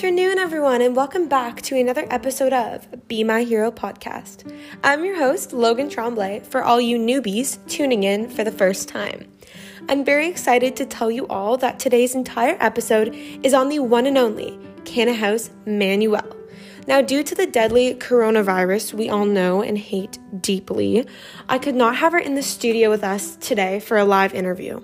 afternoon, everyone, and welcome back to another episode of Be My Hero podcast. I'm your host, Logan Tremblay, for all you newbies tuning in for the first time. I'm very excited to tell you all that today's entire episode is on the one and only Kanahus Manuel. Now, due to the deadly coronavirus we all know and hate deeply, I could not have her in the studio with us today for a live interview.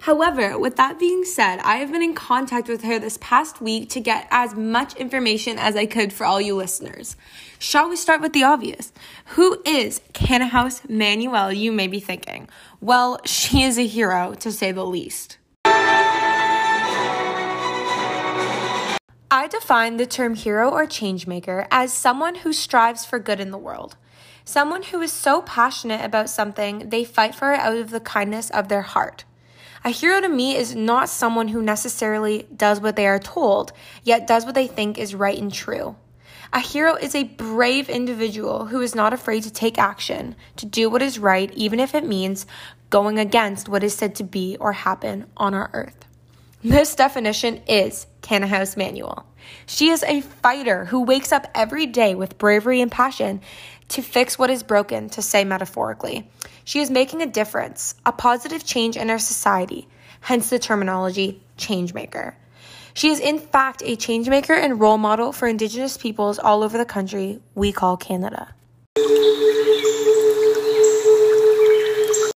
However, with that being said, I have been in contact with her this past week to get as much information as I could for all you listeners. Shall we start with the obvious? Who is Kanahus Manuel, you may be thinking? Well, she is a hero, to say the least. I define the term hero or changemaker as someone who strives for good in the world. Someone who is so passionate about something, they fight for it out of the kindness of their heart. A hero to me is not someone who necessarily does what they are told, yet does what they think is right and true. A hero is a brave individual who is not afraid to take action, to do what is right, even if it means going against what is said to be or happen on our earth. This definition is Kanahus Manuel. She is a fighter who wakes up every day with bravery and passion to fix what is broken, to say metaphorically. She is making a difference, a positive change in our society, hence the terminology changemaker. She is, in fact, a changemaker and role model for Indigenous peoples all over the country we call Canada.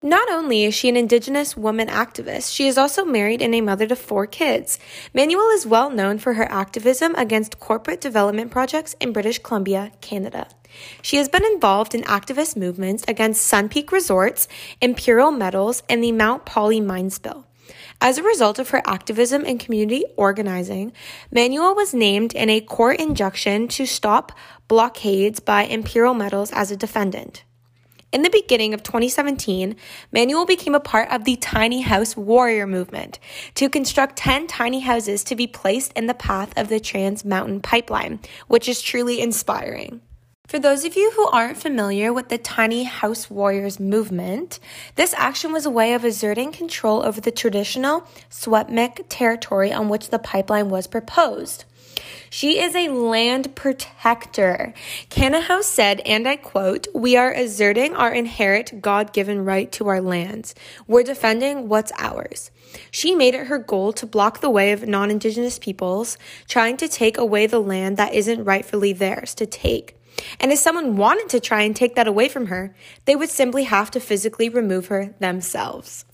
Not only is she an Indigenous woman activist, she is also married and a mother to four kids. Manuel is well known for her activism against corporate development projects in British Columbia, Canada. She has been involved in activist movements against Sun Peak Resorts, Imperial Metals, and the Mount Polley mine spill. As a result of her activism and community organizing, Manuel was named in a court injunction to stop blockades by Imperial Metals as a defendant. In the beginning of 2017, Manuel became a part of the Tiny House Warrior movement to construct 10 tiny houses to be placed in the path of the Trans Mountain Pipeline, which is truly inspiring. For those of you who aren't familiar with the Tiny House Warriors movement, this action was a way of asserting control over the traditional Secwepemc territory on which the pipeline was proposed. She is a land protector. Kanahus said, and I quote, We are asserting our inherent God given right to our lands. We're defending what's ours. She made it her goal to block the way of non Indigenous peoples trying to take away the land that isn't rightfully theirs to take. And if someone wanted to try and take that away from her, they would simply have to physically remove her themselves.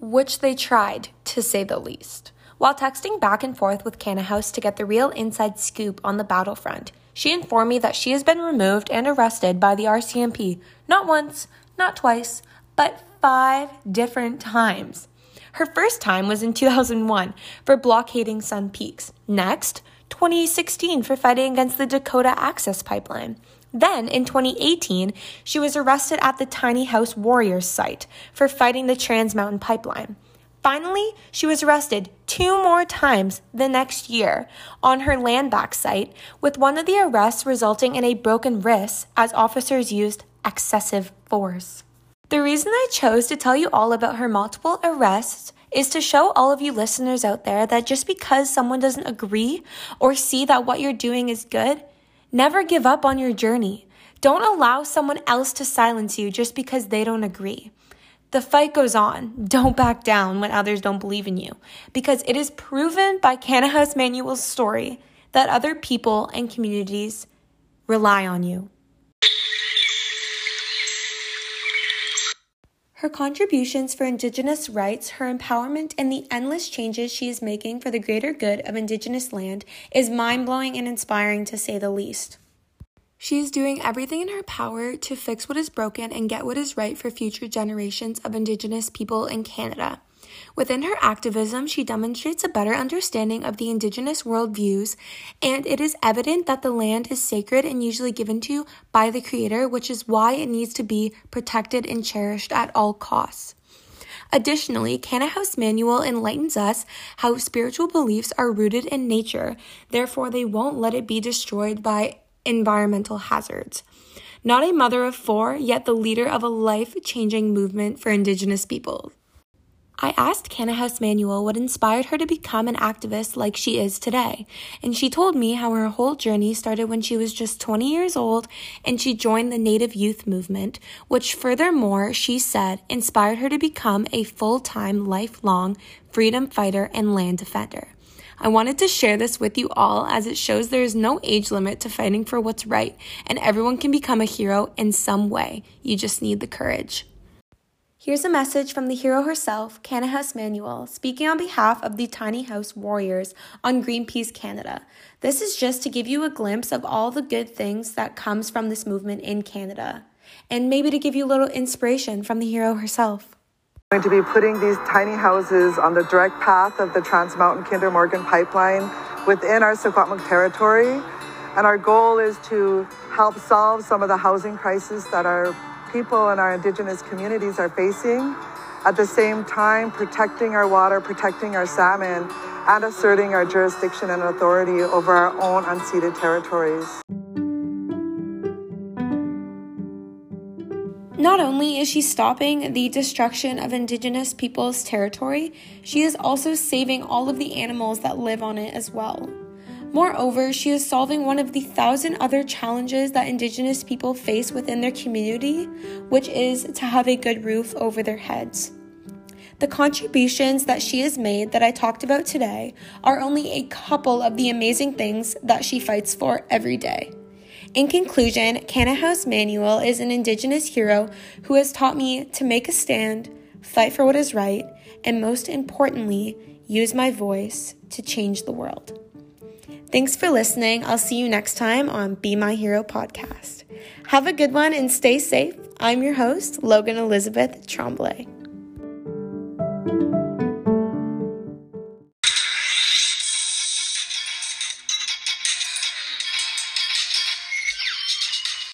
Which they tried, to say the least. While texting back and forth with Kanahus to get the real inside scoop on the battlefront, she informed me that she has been removed and arrested by the RCMP not once, not twice, but five different times. Her first time was in 2001 for blockading Sun Peaks. Next, 2016 for fighting against the Dakota Access Pipeline. Then, in 2018, she was arrested at the Tiny House Warriors site for fighting the Trans Mountain Pipeline. Finally, she was arrested two more times the next year on her land back site, with one of the arrests resulting in a broken wrist as officers used excessive force. The reason I chose to tell you all about her multiple arrests is to show all of you listeners out there that just because someone doesn't agree or see that what you're doing is good, never give up on your journey. Don't allow someone else to silence you just because they don't agree. The fight goes on. Don't back down when others don't believe in you because it is proven by Kanahus Manuel's story that other people and communities rely on you. Her contributions for Indigenous rights, her empowerment, and the endless changes she is making for the greater good of Indigenous land is mind blowing and inspiring to say the least. She is doing everything in her power to fix what is broken and get what is right for future generations of Indigenous people in Canada. Within her activism, she demonstrates a better understanding of the Indigenous worldviews, and it is evident that the land is sacred and usually given to by the Creator, which is why it needs to be protected and cherished at all costs. Additionally, Kanahus Manuel enlightens us how spiritual beliefs are rooted in nature, therefore, they won't let it be destroyed by environmental hazards. Not a mother of four, yet the leader of a life changing movement for Indigenous people. I asked House Manuel what inspired her to become an activist like she is today, and she told me how her whole journey started when she was just 20 years old and she joined the Native Youth Movement, which furthermore, she said, inspired her to become a full time, lifelong freedom fighter and land defender. I wanted to share this with you all as it shows there is no age limit to fighting for what's right, and everyone can become a hero in some way. You just need the courage. Here's a message from the hero herself, House Manuel, speaking on behalf of the Tiny House Warriors on Greenpeace Canada. This is just to give you a glimpse of all the good things that comes from this movement in Canada, and maybe to give you a little inspiration from the hero herself. We're going to be putting these tiny houses on the direct path of the Trans Mountain Kinder Morgan pipeline within our Secwepemc territory. And our goal is to help solve some of the housing crisis that our people in our Indigenous communities are facing. At the same time, protecting our water, protecting our salmon, and asserting our jurisdiction and authority over our own unceded territories. Not only is she stopping the destruction of Indigenous peoples' territory, she is also saving all of the animals that live on it as well. Moreover, she is solving one of the thousand other challenges that Indigenous people face within their community, which is to have a good roof over their heads. The contributions that she has made that I talked about today are only a couple of the amazing things that she fights for every day. In conclusion, House Manuel is an Indigenous hero who has taught me to make a stand, fight for what is right, and most importantly, use my voice to change the world. Thanks for listening. I'll see you next time on Be My Hero podcast. Have a good one and stay safe. I'm your host, Logan Elizabeth Tremblay.